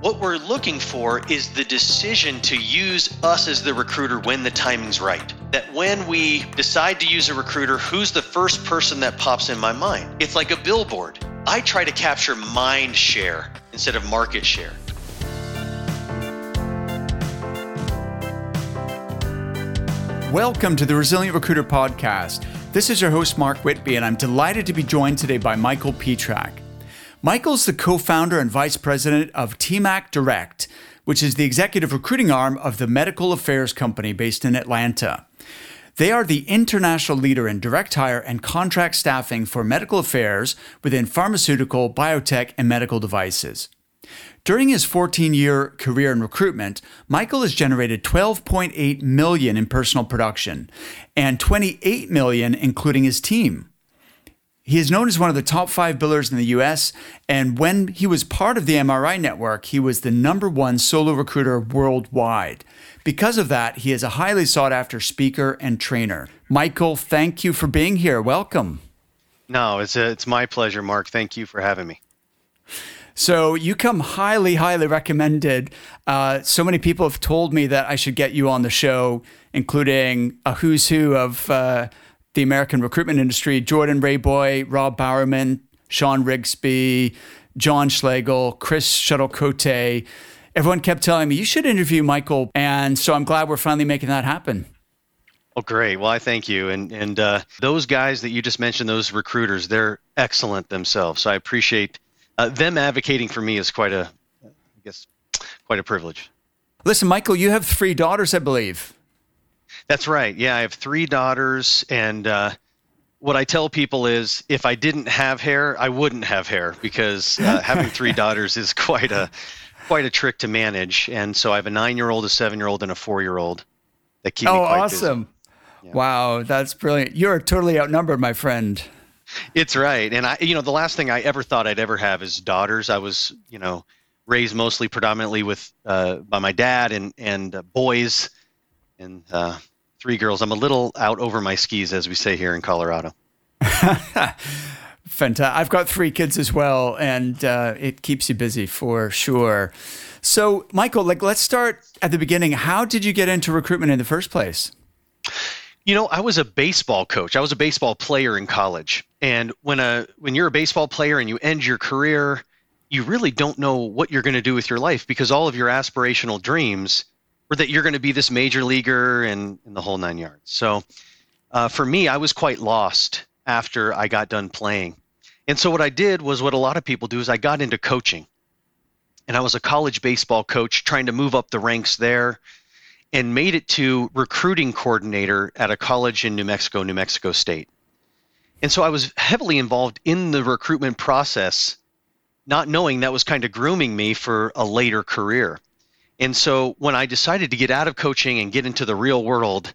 What we're looking for is the decision to use us as the recruiter when the timing's right. That when we decide to use a recruiter, who's the first person that pops in my mind? It's like a billboard. I try to capture mind share instead of market share. Welcome to the Resilient Recruiter Podcast. This is your host, Mark Whitby, and I'm delighted to be joined today by Michael Pietrack. Michael's the co founder and vice president of TMAC Direct, which is the executive recruiting arm of the medical affairs company based in Atlanta. They are the international leader in direct hire and contract staffing for medical affairs within pharmaceutical, biotech, and medical devices. During his 14-year career in recruitment, Michael has generated 12.8 million in personal production and 28 million including his team. He is known as one of the top five billers in the US, and when he was part of the MRI network, he was the number one solo recruiter worldwide. Because of that, he is a highly sought after speaker and trainer. Michael, thank you for being here. Welcome. No, it's, a, it's my pleasure, Mark. Thank you for having me. So you come highly, highly recommended. Uh, so many people have told me that I should get you on the show, including a who's who of. Uh, the American recruitment industry, Jordan Rayboy, Rob Bowerman, Sean Rigsby, John Schlegel, Chris Shuttlecote. Everyone kept telling me, you should interview Michael. And so I'm glad we're finally making that happen. Oh, great. Well, I thank you. And, and uh, those guys that you just mentioned, those recruiters, they're excellent themselves. So I appreciate uh, them advocating for me is quite a, I guess, quite a privilege. Listen, Michael, you have three daughters, I believe. That's right. Yeah, I have three daughters, and uh, what I tell people is, if I didn't have hair, I wouldn't have hair because uh, having three daughters is quite a quite a trick to manage. And so I have a nine-year-old, a seven-year-old, and a four-year-old that keep oh, awesome! Yeah. Wow, that's brilliant. You're totally outnumbered, my friend. It's right, and I, you know, the last thing I ever thought I'd ever have is daughters. I was, you know, raised mostly predominantly with uh, by my dad and and uh, boys, and uh, three girls. I'm a little out over my skis, as we say here in Colorado. Fantastic. I've got three kids as well, and uh, it keeps you busy for sure. So, Michael, like, let's start at the beginning. How did you get into recruitment in the first place? You know, I was a baseball coach. I was a baseball player in college, and when a when you're a baseball player and you end your career, you really don't know what you're going to do with your life because all of your aspirational dreams or that you're going to be this major leaguer and, and the whole nine yards. So uh, for me, I was quite lost after I got done playing. And so what I did was what a lot of people do is I got into coaching. And I was a college baseball coach trying to move up the ranks there and made it to recruiting coordinator at a college in New Mexico, New Mexico State. And so I was heavily involved in the recruitment process, not knowing that was kind of grooming me for a later career. And so when I decided to get out of coaching and get into the real world,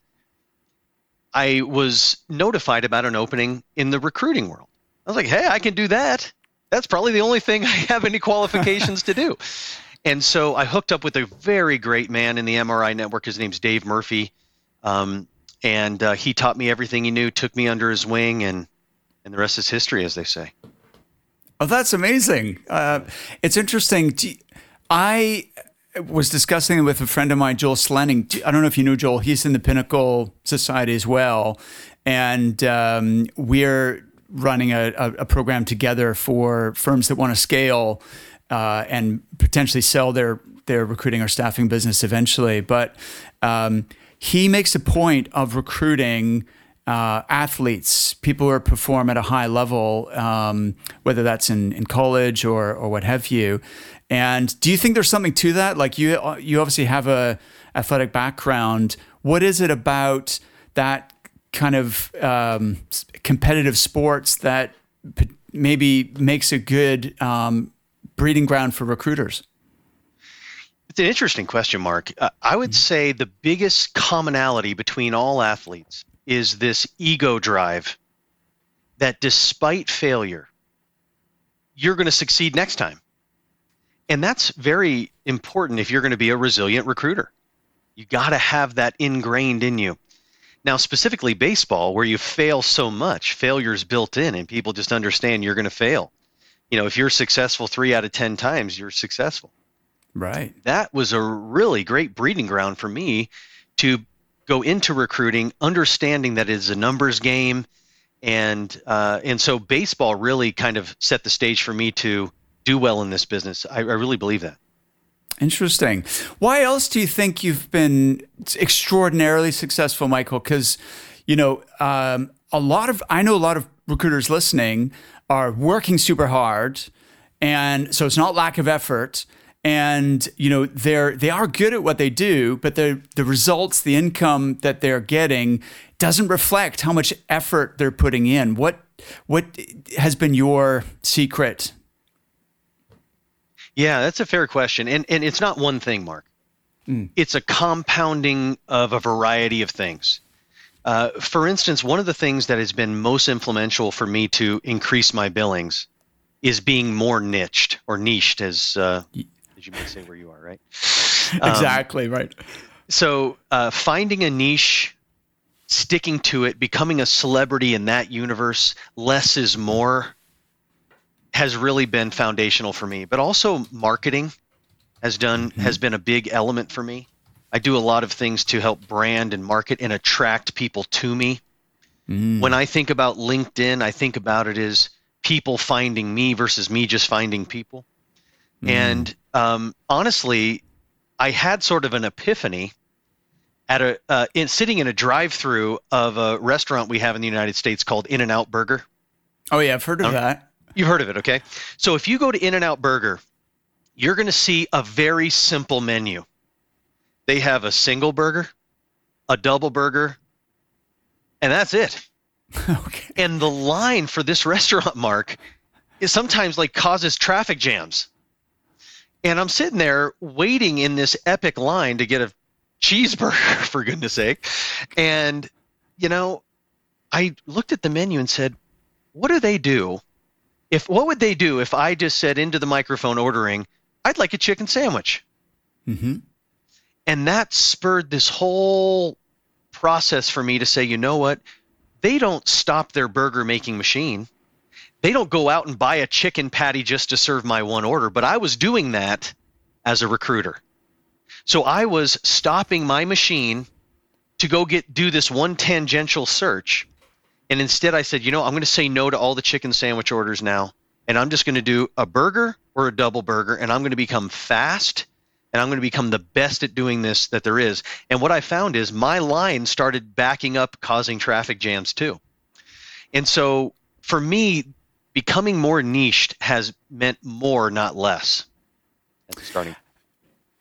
I was notified about an opening in the recruiting world. I was like, hey, I can do that. That's probably the only thing I have any qualifications to do. And so I hooked up with a very great man in the MRI network. His name's Dave Murphy. Um, and uh, he taught me everything he knew, took me under his wing, and, and the rest is history, as they say. Oh, that's amazing. Uh, it's interesting. I was discussing with a friend of mine, Joel Slenning. I don't know if you know Joel. He's in the Pinnacle Society as well, and um, we're running a, a, program together for firms that want to scale uh, and potentially sell their their recruiting or staffing business eventually. But um, he makes a point of recruiting. Uh, athletes, people who perform at a high level, um, whether that's in, in college or, or what have you. And do you think there's something to that? Like you, you obviously have a athletic background. What is it about that kind of um, competitive sports that p- maybe makes a good um, breeding ground for recruiters? It's an interesting question, Mark. Uh, I would mm-hmm. say the biggest commonality between all athletes is this ego drive that despite failure, you're going to succeed next time. And that's very important if you're going to be a resilient recruiter. You got to have that ingrained in you. Now, specifically baseball, where you fail so much, failure's built in, and people just understand you're going to fail. You know, if you're successful three out of 10 times, you're successful. Right. That was a really great breeding ground for me to go into recruiting, understanding that it's a numbers game, and uh, and so baseball really kind of set the stage for me to do well in this business. I, I really believe that. Interesting. Why else do you think you've been extraordinarily successful, Michael? Because you know, um, a lot of I know a lot of recruiters listening are working super hard, and so it's not lack of effort and you know they're they are good at what they do but the the results the income that they're getting doesn't reflect how much effort they're putting in what what has been your secret yeah that's a fair question and and it's not one thing mark mm. it's a compounding of a variety of things uh, for instance one of the things that has been most influential for me to increase my billings is being more niched or niched as uh, as you may say where you are, right? Um, exactly, right. So uh, finding a niche, sticking to it, becoming a celebrity in that universe, less is more, has really been foundational for me. But also marketing has done mm-hmm. has been a big element for me. I do a lot of things to help brand and market and attract people to me. Mm. When I think about LinkedIn, I think about it as people finding me versus me just finding people. Mm. And um, honestly, I had sort of an epiphany at a uh, in sitting in a drive-through of a restaurant we have in the United States called In-N-Out Burger. Oh yeah, I've heard of um, that. You've heard of it, okay? So if you go to In-N-Out Burger, you're going to see a very simple menu. They have a single burger, a double burger, and that's it. okay. And the line for this restaurant, Mark, is sometimes like causes traffic jams. And I'm sitting there waiting in this epic line to get a cheeseburger, for goodness sake. And, you know, I looked at the menu and said, what do they do? If what would they do if I just said into the microphone ordering, I'd like a chicken sandwich. Mm-hmm. And that spurred this whole process for me to say, you know what? They don't stop their burger making machine they don't go out and buy a chicken patty just to serve my one order, but I was doing that as a recruiter. So I was stopping my machine to go get do this one tangential search. And instead I said, you know, I'm going to say no to all the chicken sandwich orders now. And I'm just going to do a burger or a double burger and I'm going to become fast and I'm going to become the best at doing this that there is. And what I found is my line started backing up, causing traffic jams too. And so for me, becoming more niched has meant more, not less. Starting.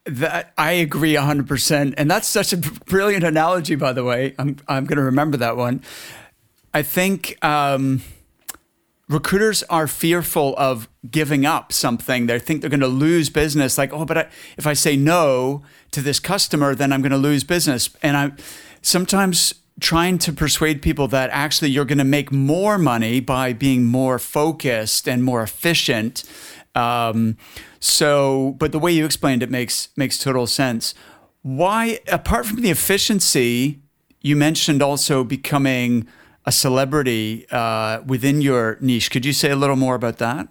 That I agree 100%. And that's such a brilliant analogy, by the way. I'm, I'm going to remember that one. I think um, recruiters are fearful of giving up something. They think they're going to lose business. Like, oh, but I, if I say no to this customer, then I'm going to lose business. And I'm sometimes trying to persuade people that actually you're going to make more money by being more focused and more efficient. Um, so, but the way you explained it makes makes total sense. Why, apart from the efficiency, you mentioned also becoming a celebrity uh, within your niche. Could you say a little more about that?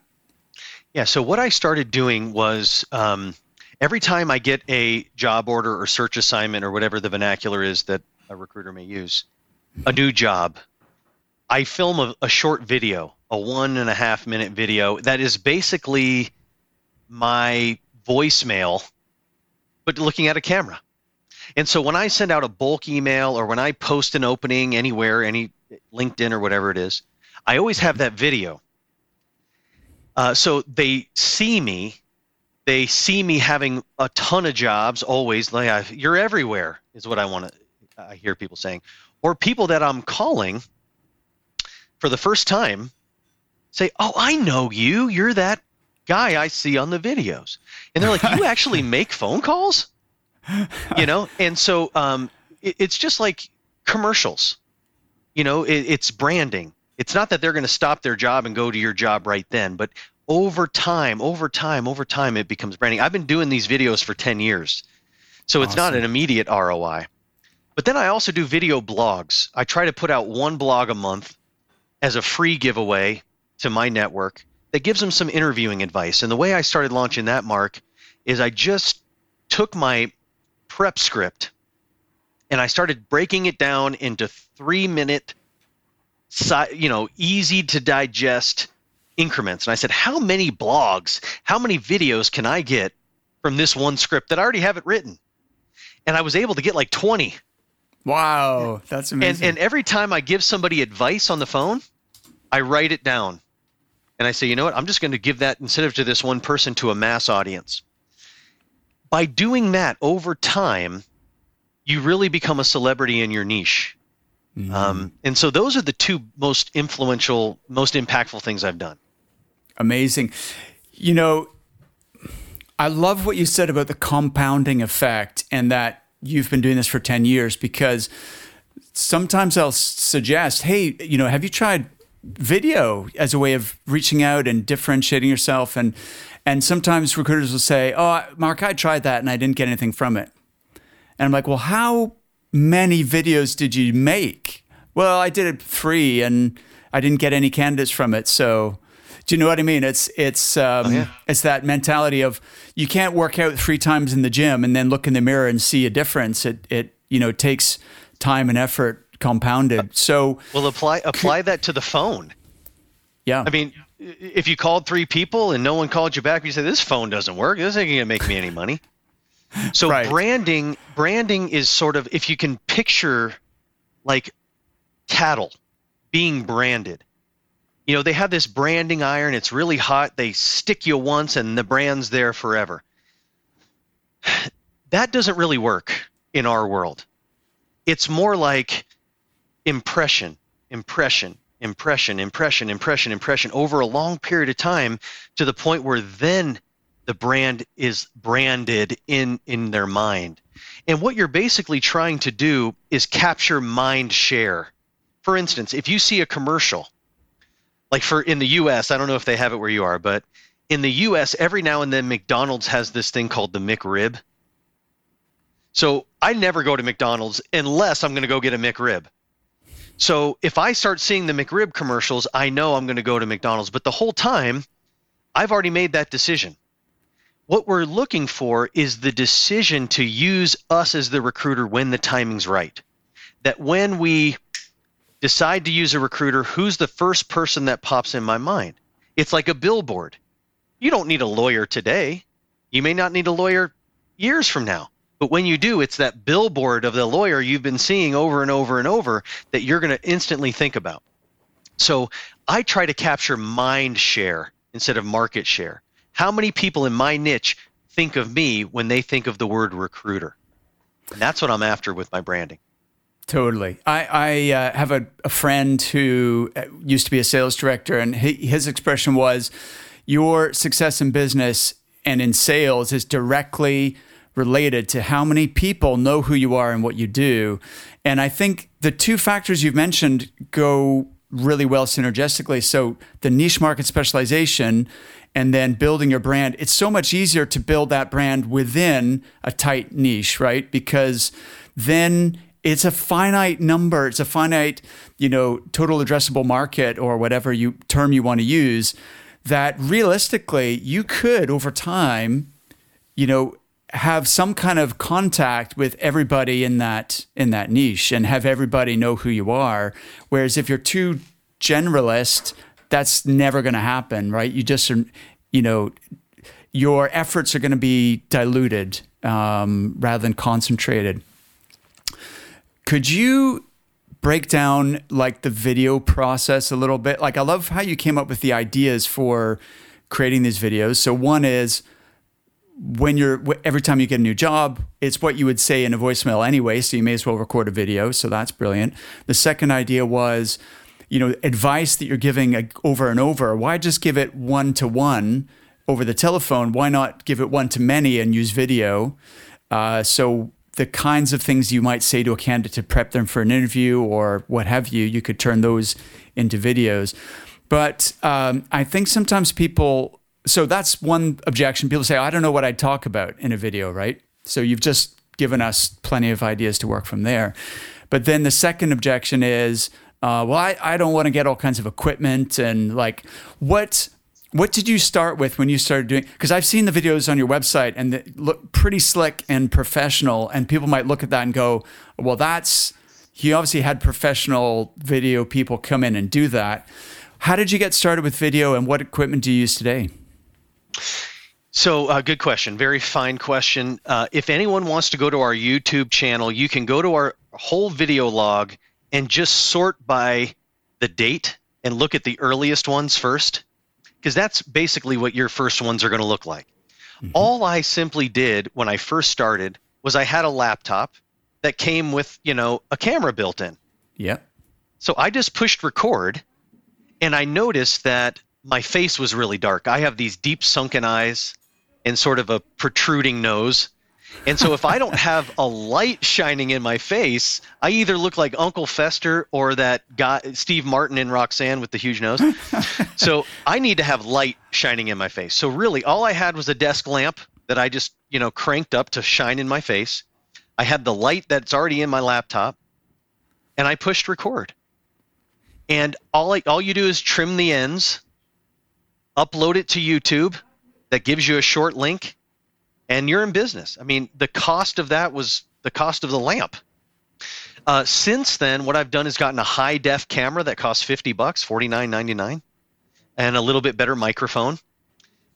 Yeah. So what I started doing was. Um, every time I get a job order or search assignment or whatever the vernacular is that a recruiter may use, a new job, I film a, a short video, a one and a half minute video that is basically my voicemail, but looking at a camera. And so when I send out a bulk email or when I post an opening anywhere, any LinkedIn or whatever it is, I always have that video. Uh, so they see me, they see me having a ton of jobs always. Like you're everywhere is what I want to I hear people saying, or people that I'm calling for the first time say, "Oh, I know you. You're that guy I see on the videos," and they're like, "You actually make phone calls?" You know, and so um, it, it's just like commercials. You know, it, it's branding. It's not that they're going to stop their job and go to your job right then, but over time, over time, over time, it becomes branding. I've been doing these videos for 10 years. So it's awesome. not an immediate ROI. But then I also do video blogs. I try to put out one blog a month as a free giveaway to my network that gives them some interviewing advice. And the way I started launching that, Mark, is I just took my prep script and I started breaking it down into three minute, you know, easy to digest increments. And I said, how many blogs, how many videos can I get from this one script that I already have it written? And I was able to get like 20. Wow, that's amazing. And, and every time I give somebody advice on the phone, I write it down. And I say, you know what? I'm just going to give that incentive to this one person to a mass audience. By doing that over time, you really become a celebrity in your niche. Mm-hmm. Um, and so those are the two most influential, most impactful things I've done. Amazing. You know, I love what you said about the compounding effect and that you've been doing this for 10 years because sometimes I'll suggest, hey, you know, have you tried video as a way of reaching out and differentiating yourself and and sometimes recruiters will say, "Oh, Mark, I tried that and I didn't get anything from it." And I'm like, "Well, how many videos did you make?" Well, I did it free and I didn't get any candidates from it. So, do you know what I mean? It's it's um, oh, yeah. it's that mentality of you can't work out three times in the gym and then look in the mirror and see a difference. It it you know takes time and effort compounded. So, well, apply apply that to the phone. Yeah, I mean, if you called three people and no one called you back, you say this phone doesn't work. This ain't gonna make me any money. So right. branding branding is sort of if you can picture like cattle being branded you know, they have this branding iron. It's really hot. They stick you once and the brand's there forever. That doesn't really work in our world. It's more like impression, impression, impression, impression, impression, impression over a long period of time to the point where then the brand is branded in in their mind. And what you're basically trying to do is capture mind share. For instance, if you see a commercial like for in the US, I don't know if they have it where you are, but in the US, every now and then McDonald's has this thing called the McRib. So I never go to McDonald's unless I'm going to go get a McRib. So if I start seeing the McRib commercials, I know I'm going to go to McDonald's. But the whole time, I've already made that decision. What we're looking for is the decision to use us as the recruiter when the timing's right. That when we decide to use a recruiter, who's the first person that pops in my mind? It's like a billboard. You don't need a lawyer today. You may not need a lawyer years from now. But when you do, it's that billboard of the lawyer you've been seeing over and over and over that you're going to instantly think about. So I try to capture mind share instead of market share. How many people in my niche think of me when they think of the word recruiter? And that's what I'm after with my branding. Totally. I, I uh, have a, a, friend who uh, used to be a sales director, and he, his expression was Your success in business and in sales is directly related to how many people know who you are and what you do. And I think the two factors you've mentioned go really well synergistically. So the niche market specialization and then building your brand, it's so much easier to build that brand within a tight niche, right? Because then it's a finite number. It's a finite, you know, total addressable market or whatever you term you want to use. That realistically, you could over time, you know, have some kind of contact with everybody in that in that niche and have everybody know who you are. Whereas if you're too generalist, that's never going to happen, right? You just, you know, your efforts are going to be diluted um, rather than concentrated. Could you break down like the video process a little bit? Like I love how you came up with the ideas for creating these videos. So one is when you're every time you get a new job, it's what you would say in a voicemail anyway, so you may as well record a video. So that's brilliant. The second idea was you know, advice that you're giving over and over. Why just give it one to one over the telephone? Why not give it one to many and use video? Uh, so the kinds of things you might say to a candidate to prep them for an interview or what have you, you could turn those into videos. But um, I think sometimes people, so that's one objection. People say, I don't know what I'd talk about in a video, right? So you've just given us plenty of ideas to work from there. But then the second objection is, uh, well, I, I don't want to get all kinds of equipment and like what what did you start with when you started doing? Because I've seen the videos on your website and they look pretty slick and professional, and people might look at that and go, "Well, that's." he obviously had professional video people come in and do that. How did you get started with video, and what equipment do you use today? So, uh, good question. Very fine question. Uh, if anyone wants to go to our YouTube channel, you can go to our whole video log and just sort by the date and look at the earliest ones first, because that's basically what your first ones are going to look like. Mm-hmm. All I simply did when I first started was I had a laptop that came with, you know, a camera built in. Yeah. So I just pushed record and I noticed that my face was really dark. I have these deep sunken eyes and sort of a protruding nose. And so if I don't have a light shining in my face, I either look like Uncle Fester or that guy Steve Martin in Roxanne with the huge nose. so I need to have light shining in my face. So really all I had was a desk lamp that I just, you know, cranked up to shine in my face. I had the light that's already in my laptop and I pushed record. And all I, all you do is trim the ends, upload it to YouTube that gives you a short link and you're in business. I mean, the cost of that was the cost of the lamp. Uh, since then, what I've done is gotten a high def camera that costs 50 bucks, 49.99, and a little bit better microphone.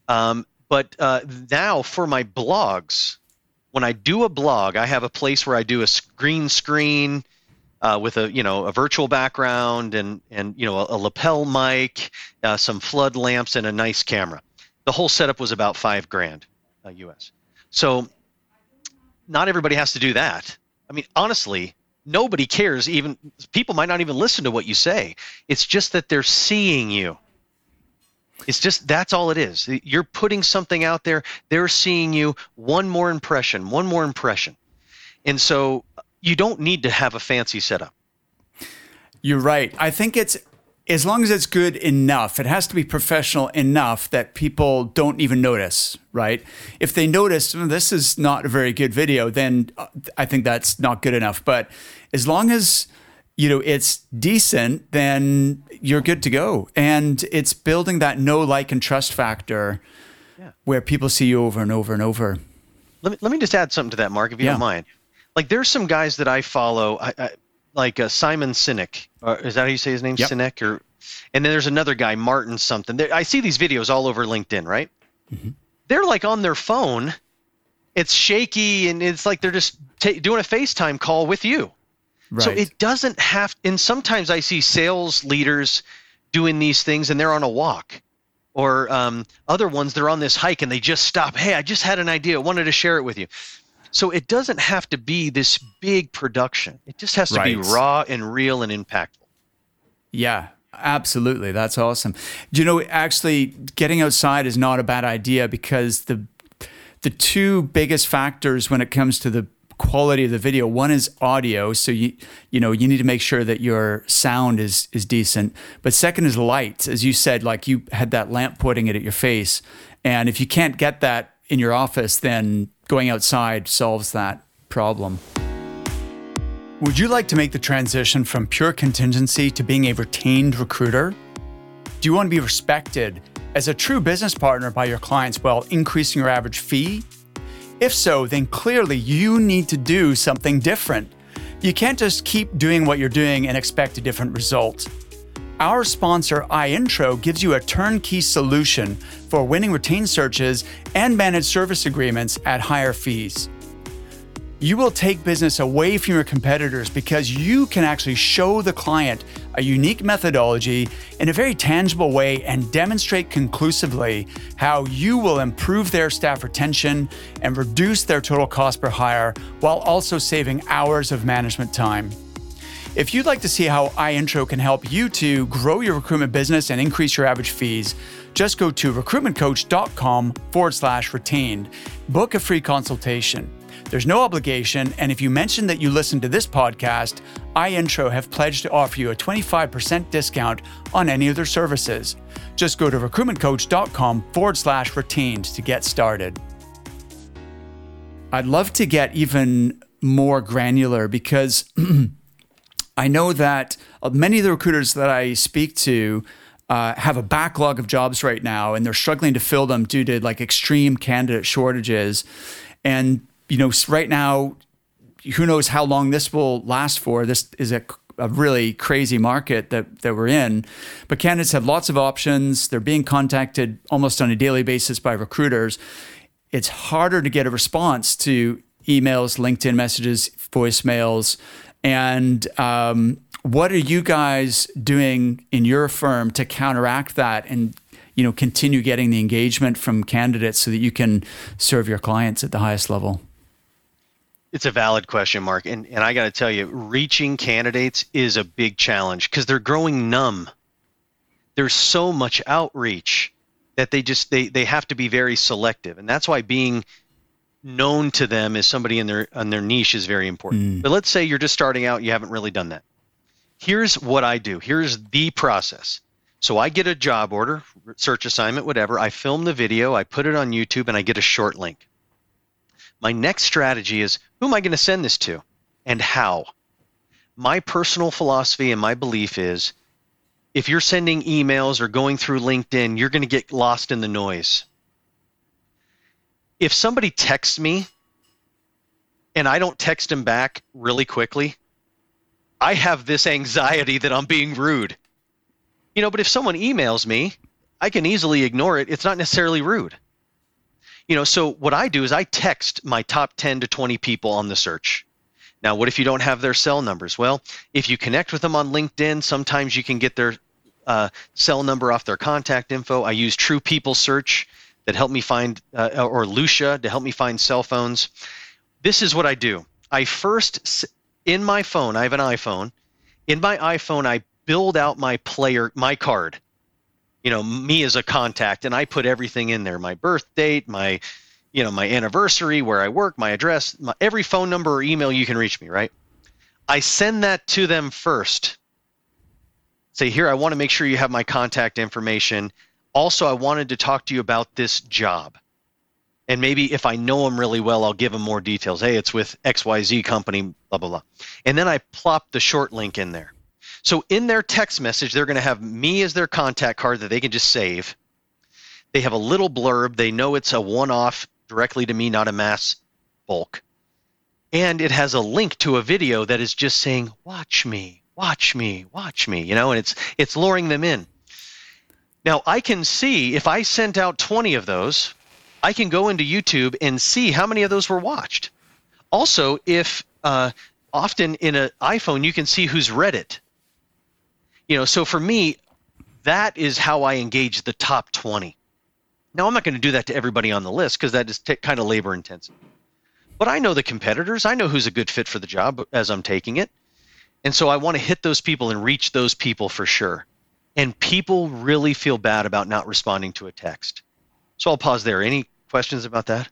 Um, but uh, now for my blogs, when I do a blog, I have a place where I do a green screen uh, with a you know a virtual background and and you know a, a lapel mic, uh, some flood lamps, and a nice camera. The whole setup was about five grand, US. So not everybody has to do that. I mean, honestly, nobody cares. Even people might not even listen to what you say. It's just that they're seeing you. It's just that's all it is. You're putting something out there. They're seeing you. One more impression. One more impression. And so you don't need to have a fancy setup. You're right. I think it's as long as it's good enough, it has to be professional enough that people don't even notice, right? If they notice oh, this is not a very good video, then uh, I think that's not good enough. But as long as you know it's decent, then you're good to go. And it's building that know, like, and trust factor yeah. where people see you over and over and over. Let me let me just add something to that, Mark, if you yeah. don't mind. Like, there's some guys that I follow. I, I, like uh, Simon Sinek. Uh, is that how you say his name? Yep. Sinek or and then there's another guy, Martin something. I see these videos all over LinkedIn, right? Mm-hmm. They're like on their phone. It's shaky and it's like they're just t- doing a FaceTime call with you. Right. So it doesn't have and sometimes I see sales leaders doing these things and they're on a walk. Or um, other ones, they're on this hike and they just stop. Hey, I just had an idea. I wanted to share it with you. So it doesn't have to be this big production. It just has to right. be raw and real and impactful. Yeah, absolutely. That's awesome. Do you know actually getting outside is not a bad idea because the the two biggest factors when it comes to the quality of the video one is audio so you you know you need to make sure that your sound is is decent but second is light as you said like you had that lamp pointing it at your face and if you can't get that in your office then going outside solves that problem. Would you like to make the transition from pure contingency to being a retained recruiter? Do you want to be respected as a true business partner by your clients while increasing your average fee? If so, then clearly you need to do something different. You can't just keep doing what you're doing and expect a different result. Our sponsor, iIntro, gives you a turnkey solution for winning retained searches and managed service agreements at higher fees. You will take business away from your competitors because you can actually show the client a unique methodology in a very tangible way and demonstrate conclusively how you will improve their staff retention and reduce their total cost per hire while also saving hours of management time. If you'd like to see how iIntro can help you to grow your recruitment business and increase your average fees, just go to recruitmentcoach.com forward slash retained. Book a free consultation. There's no obligation, and if you mention that you listen to this podcast, iIntro have pledged to offer you a 25% discount on any of their services. Just go to recruitmentcoach.com forward slash retained to get started. I'd love to get even more granular because I know that uh, many of the recruiters that I speak to uh, have a backlog of jobs right now, and they're struggling to fill them due to like extreme candidate shortages. And you know, right now, who knows how long this will last for? This is a a really crazy market that, that we're in. But candidates have lots of options. They're being contacted almost on a daily basis by recruiters. It's harder to get a response to emails, LinkedIn messages, voicemails. And um, what are you guys doing in your firm to counteract that and you know continue getting the engagement from candidates so that you can serve your clients at the highest level? It's a valid question, Mark. And, and I got to tell you, reaching candidates is a big challenge because they're growing numb. There's so much outreach that they just they, they have to be very selective. And that's why being known to them as somebody in their on their niche is very important. Mm. But let's say you're just starting out, you haven't really done that. Here's what I do. Here's the process. So I get a job order, search assignment, whatever. I film the video, I put it on YouTube, and I get a short link. My next strategy is who am I going to send this to and how? My personal philosophy and my belief is if you're sending emails or going through LinkedIn, you're going to get lost in the noise. If somebody texts me and I don't text them back really quickly, I have this anxiety that I'm being rude. You know, but if someone emails me, I can easily ignore it. It's not necessarily rude. You know so what i do is i text my top 10 to 20 people on the search. Now what if you don't have their cell numbers? Well if you connect with them on linkedin sometimes you can get their uh, cell number off their contact info. I use true people search that help me find uh, or Lusha to help me find cell phones. This is what i do. I first in my phone i have an iphone. In my iphone i build out my player my card. You know me as a contact and i put everything in there. My birth date my you know my anniversary where i work my address my, every phone number or email you can reach me right? I send that to them first. Say here i want to make sure you have my contact information also i wanted to talk to you about this job and maybe if i know them really well i'll give them more details hey it's with xyz company blah blah blah and then i plop the short link in there so in their text message, they're going to have me as their contact card that they can just save. They have a little blurb. They know it's a one off directly to me, not a mass bulk. And it has a link to a video that is just saying, watch me, watch me, watch me, you know, and it's it's luring them in. Now I can see if I sent out 20 of those, I can go into YouTube and see how many of those were watched. Also, if uh, often in an iPhone you can see who's read it you know, so for me, that is how I engage the top 20. Now, I'm not going to do that to everybody on the list because that is t- kind of labor intensive. But I know the competitors. I know who's a good fit for the job as I'm taking it. And so I want to hit those people and reach those people for sure. And people really feel bad about not responding to a text. So I'll pause there. Any questions about that?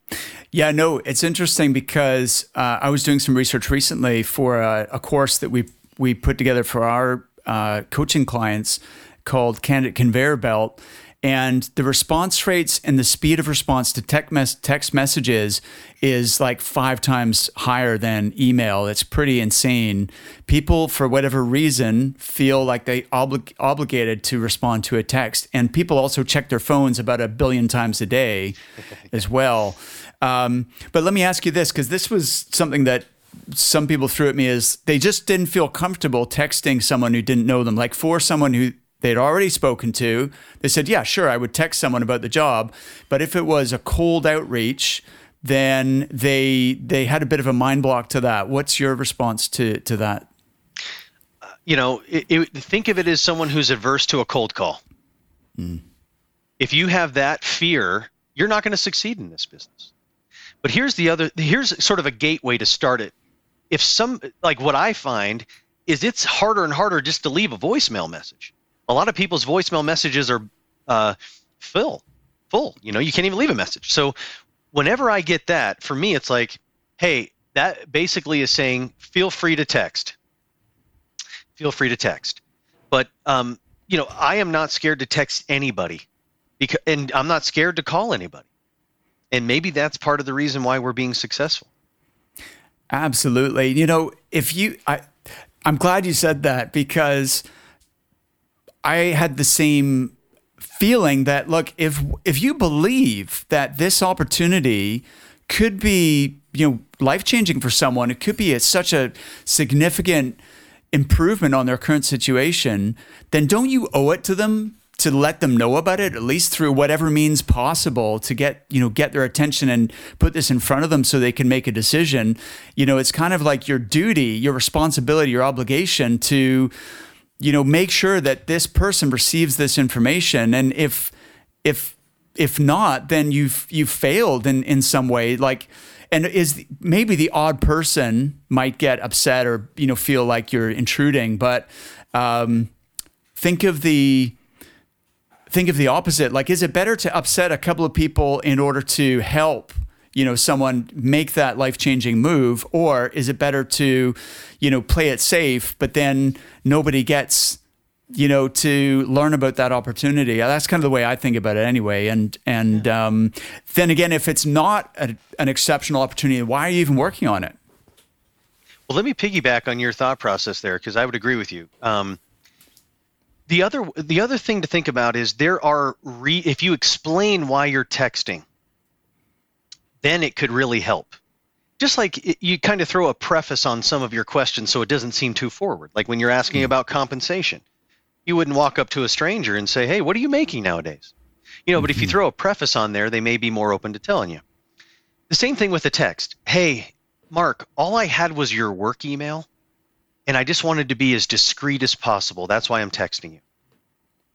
Yeah, no, it's interesting because uh, I was doing some research recently for a, a course that we we put together for our uh, coaching clients called Candidate Conveyor Belt. And the response rates and the speed of response to text messages is like five times higher than email. It's pretty insane. People, for whatever reason, feel like they oblig- obligated to respond to a text. And people also check their phones about a billion times a day as well. Um, but let me ask you this, because this was something that some people threw at me is they just didn't feel comfortable texting someone who didn't know them. Like for someone who they'd already spoken to, they said, "Yeah, sure, I would text someone about the job." But if it was a cold outreach, then they they had a bit of a mind block to that. What's your response to to that? you know, it, it, think of it as someone who's averse to a cold call. Mm. If you have that fear, you're not going to succeed in this business. But here's the other here's sort of a gateway to start it if some like what I find is it's harder and harder just to leave a voicemail message. A lot of people's voicemail messages are uh, full, full. You know, you can't even leave a message. So whenever I get that, for me, it's like, hey, that basically is saying feel free to text. Feel free to text. But um, you know, I am not scared to text anybody, because, and I'm not scared to call anybody. And maybe that's part of the reason why we're being successful. Absolutely. You know, if you, I, I'm glad you said that because I had the same feeling that look, if if you believe that this opportunity could be you know life changing for someone, it could be a, such a significant improvement on their current situation, then don't you owe it to them to let them know about it at least through whatever means possible to get you know get their attention and put this in front of them so they can make a decision? You know it's kind of like your duty your responsibility your obligation to you know make sure that this person receives this information. And if if if not then you've you've failed in in some way. Like and is maybe the odd person might get upset or you know feel like you're intruding. But um, think of the think of the opposite. Like is it better to upset a couple of people in order to help you know someone make that life-changing move or is it better to you know play it safe but then nobody gets you know to learn about that opportunity? That's kind of the way i think about it anyway and and um, then again if it's not a, an exceptional opportunity why are you even working on it? Well let me piggyback on your thought process there because i would agree with you. Um, the other the other thing to think about is there are re, if you explain why you're texting then it could really help. Just like it, you kind of throw a preface on some of your questions so it doesn't seem too forward. Like when you're asking mm. about compensation, you wouldn't walk up to a stranger and say, "Hey, what are you making nowadays?" You know, mm-hmm. but if you mm-hmm. throw a preface on there, they may be more open to telling you. The same thing with a text. Hey, Mark, all I had was your work email, and I just wanted to be as discreet as possible. That's why I'm texting you.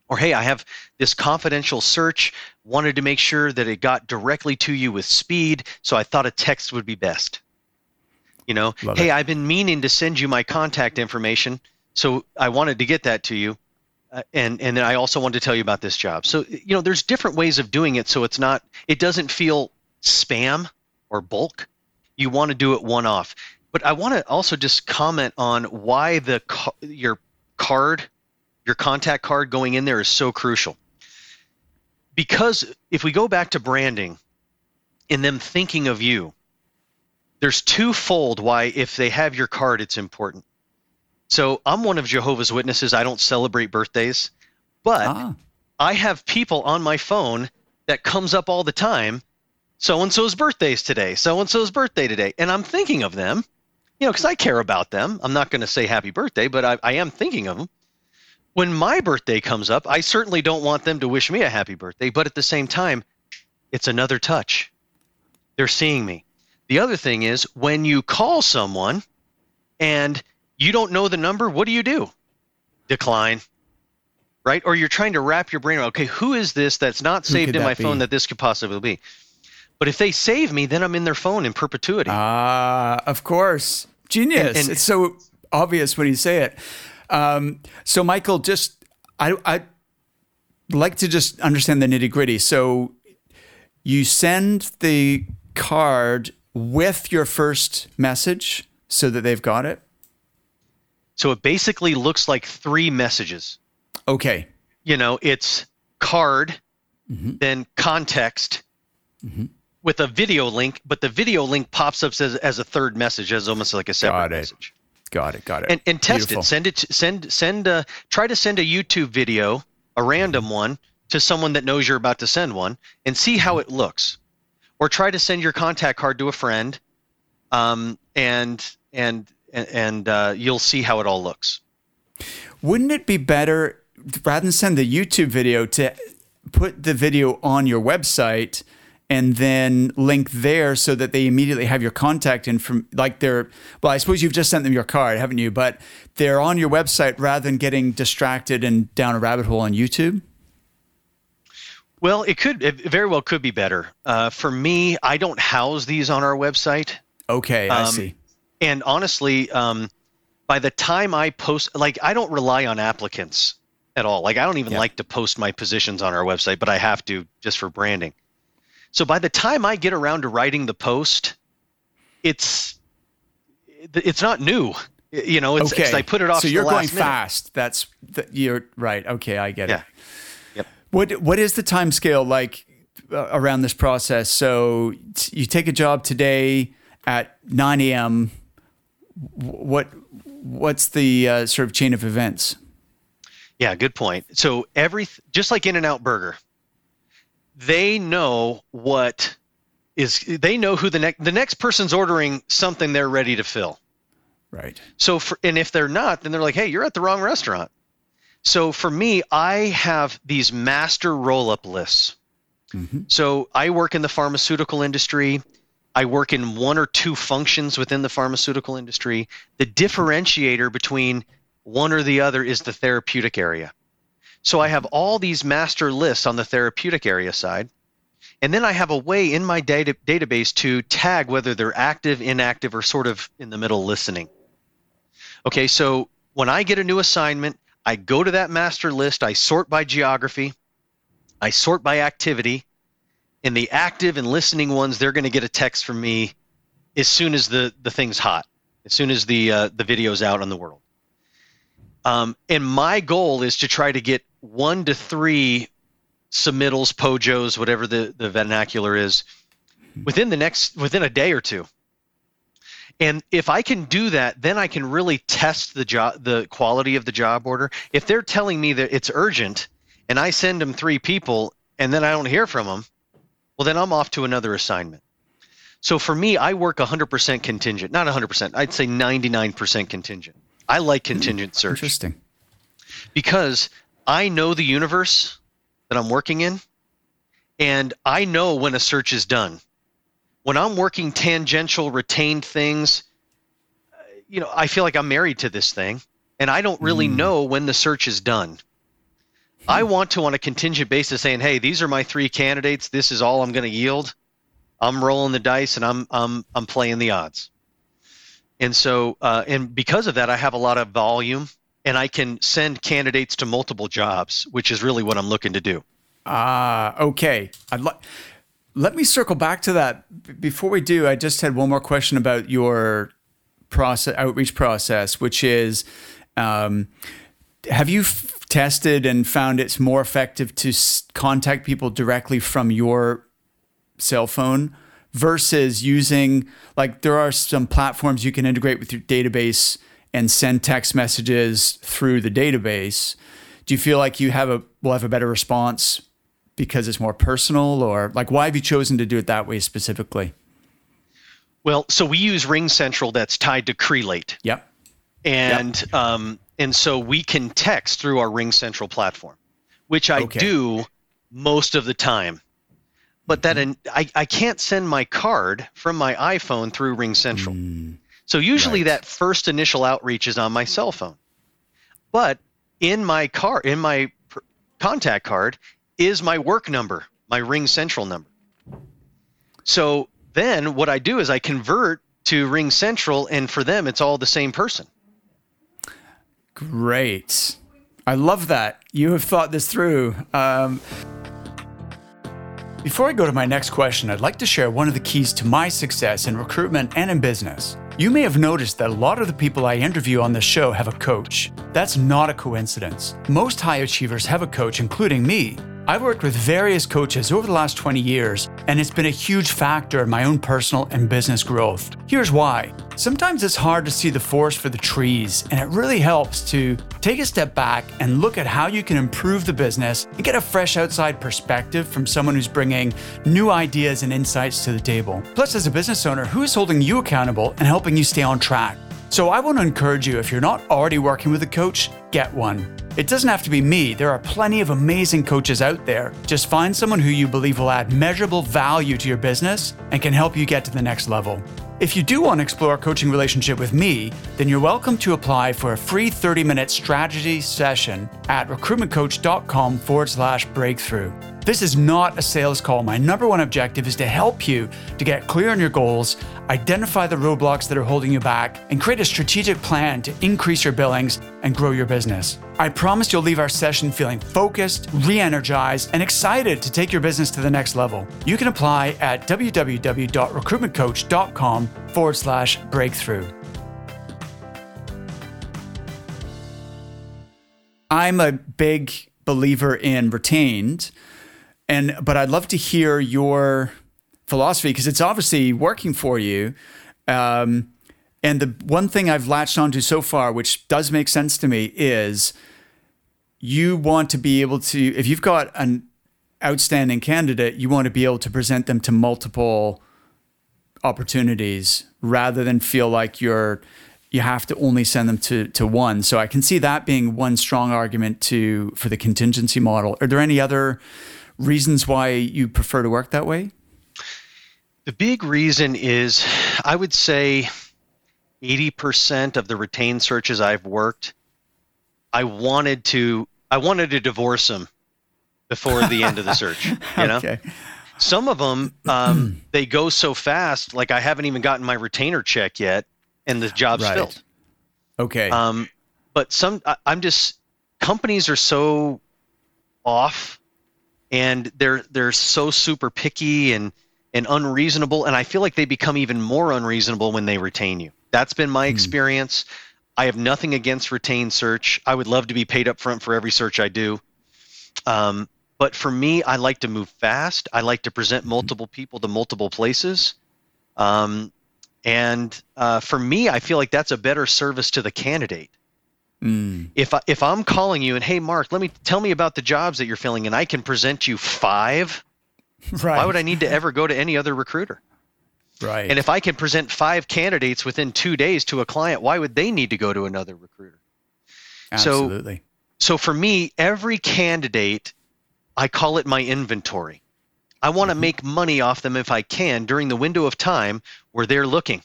Or, hey, I have this confidential search, wanted to make sure that it got directly to you with speed, so I thought a text would be best. You know, Love hey, it. I've been meaning to send you my contact information, so I wanted to get that to you. Uh, and and then I also wanted to tell you about this job. So you know, there's different ways of doing it, so it's not it doesn't feel spam or bulk. You want to do it one off. But I want to also just comment on why the your card your contact card going in there is so crucial. Because if we go back to branding and them thinking of you, there's twofold why if they have your card, it's important. So I'm one of Jehovah's Witnesses. I don't celebrate birthdays, but ah. I have people on my phone that comes up all the time. So and so's birthday's today. So and so's birthday today, and I'm thinking of them, you know, because I care about them. I'm not going to say happy birthday, but I, I am thinking of them when my birthday comes up, I certainly don't want them to wish me a happy birthday, but at the same time, it's another touch. They're seeing me. The other thing is when you call someone and you don't know the number, what do you do? Decline. Right? Or you're trying to wrap your brain around, okay, who is this that's not saved in my be? phone that this could possibly be? But if they save me, then I'm in their phone in perpetuity. Ah, uh, of course. Genius. And, and, it's so obvious when you say it. Um, so, Michael, just I I like to just understand the nitty gritty. So, you send the card with your first message so that they've got it. So it basically looks like three messages. Okay. You know, it's card, mm-hmm. then context, mm-hmm. with a video link, but the video link pops up as, as a third message, as almost like a separate message. Got it. Got it. And, and test Beautiful. it. Send it. Send send. A, try to send a YouTube video, a random one, to someone that knows you're about to send one, and see how it looks. Or try to send your contact card to a friend, um, and and and uh, you'll see how it all looks. Wouldn't it be better rather than send the YouTube video to put the video on your website? And then link there so that they immediately have your contact and from like they're well i suppose you've just sent them your card haven't you? But they're on your website rather than getting distracted and down a rabbit hole on youtube? Well it could it very well could be better. Uh, for me i don't house these on our website. Okay i um, see. and honestly um, by the time i post like i don't rely on applicants at all. Like i don't even yeah. like to post my positions on our website but i have to just for branding so by the time I get around to writing the post, it's it's not new. You know, it's, okay. I put it off. So you're going minute. fast. That's the, you're right. Okay, I get yeah. it. Yep. What what is the time scale like uh, around this process? So t- you take a job today at 9 a.m. What what's the uh, sort of chain of events? Yeah, good point. So every just like In-N-Out Burger, they know what is they know who the next the next person's ordering something they're ready to fill. Right. So for, and if they're not, then they're like, "Hey, you're at the wrong restaurant." So for me, I have these master roll-up lists. Mm-hmm. So I work in the pharmaceutical industry. I work in one or two functions within the pharmaceutical industry. The differentiator between one or the other is the therapeutic area. So I have all these master lists on the therapeutic area side. And then I have a way in my data, database to tag whether they're active, inactive, or sort of in the middle listening. Okay, so when I get a new assignment, I go to that master list, I sort by geography, I sort by activity. In the active and listening ones, they're going to get a text from me as soon as the, the thing's hot, as soon as the, uh, the video's out on the world. Um, and my goal is to try to get one to three submittals, pojos, whatever the, the vernacular is, within the next within a day or two. And if I can do that, then I can really test the job the quality of the job order. If they're telling me that it's urgent and I send them three people and then I don't hear from them, well then I'm off to another assignment. So for me, I work 100% contingent, not 100%. I'd say 99% contingent. I like contingent search. Interesting. Because I know the universe that I'm working in, and I know when a search is done. When I'm working tangential, retained things, you know, I feel like I'm married to this thing, and I don't really mm. know when the search is done. I hmm. want to, on a contingent basis, saying, "Hey, these are my three candidates. This is all I'm going to yield. I'm rolling the dice, and I'm I'm I'm playing the odds." And so, uh, and because of that, I have a lot of volume and I can send candidates to multiple jobs, which is really what I'm looking to do. Ah, uh, okay. I'd like. Let me circle back to that. Before we do, I just had one more question about your process, outreach process, which is, um, have you f- tested and found it's more effective to s- contact people directly from your cell phone versus using like there are some platforms you can integrate with your database and send text messages through the database, do you feel like you have a will have a better response because it's more personal or like why have you chosen to do it that way specifically? Well, so we use RingCentral that's tied to Crelate. Yep. And yep. um and so we can text through our RingCentral platform, which I okay. do most of the time. But that mm-hmm. I, I can't send my card from my iPhone through RingCentral. Mm. So usually right. that first initial outreach is on my cell phone. But in my car, in my contact card, is my work number, my RingCentral number. So then what I do is I convert to RingCentral, and for them, it's all the same person. Great. I love that. You have thought this through. Um, before I go to my next question, I'd like to share one of the keys to my success in recruitment and in business. You may have noticed that a lot of the people I interview on this show have a coach. That's not a coincidence. Most high achievers have a coach, including me. I've worked with various coaches over the last 20 years, and it's been a huge factor in my own personal and business growth. Here's why. Sometimes it's hard to see the forest for the trees, and it really helps to take a step back and look at how you can improve the business and get a fresh outside perspective from someone who's bringing new ideas and insights to the table. Plus, as a business owner, who is holding you accountable and helping you stay on track? So, I want to encourage you if you're not already working with a coach, get one. It doesn't have to be me, there are plenty of amazing coaches out there. Just find someone who you believe will add measurable value to your business and can help you get to the next level. If you do want to explore a coaching relationship with me, then you're welcome to apply for a free 30 minute strategy session at recruitmentcoach.com forward slash breakthrough. This is not a sales call. My number one objective is to help you to get clear on your goals, identify the roadblocks that are holding you back, and create a strategic plan to increase your billings and grow your business. I promise you'll leave our session feeling focused, re energized, and excited to take your business to the next level. You can apply at www.recruitmentcoach.com forward slash breakthrough. I'm a big believer in retained and but I'd love to hear your philosophy because it's obviously working for you. Um, and the one thing I've latched onto so far, which does make sense to me, is you want to be able to, if you've got an outstanding candidate, you want to be able to present them to multiple opportunities rather than feel like you're you have to only send them to to one. So I can see that being one strong argument to for the contingency model. Are there any other reasons why you prefer to work that way? The big reason is I would say 80% of the retained searches I've worked I wanted to I wanted to divorce them before the end of the search, you know? okay. Some of them um, they go so fast like I haven't even gotten my retainer check yet and the job's right. filled. Okay. Um, but some I, I'm just companies are so off and they're they're so super picky and and unreasonable and I feel like they become even more unreasonable when they retain you. That's been my mm. experience. I have nothing against retained search. I would love to be paid up front for every search I do. Um, but for me, I like to move fast. I like to present mm-hmm. multiple people to multiple places. Um, and uh, for me, I feel like that's a better service to the candidate. Mm. If I, if I'm calling you and hey Mark, let me tell me about the jobs that you're filling, and I can present you five. Right. Why would I need to ever go to any other recruiter? Right. And if I can present five candidates within two days to a client, why would they need to go to another recruiter? Absolutely. So, so for me, every candidate, I call it my inventory. I want to mm-hmm. make money off them if I can during the window of time where they're looking.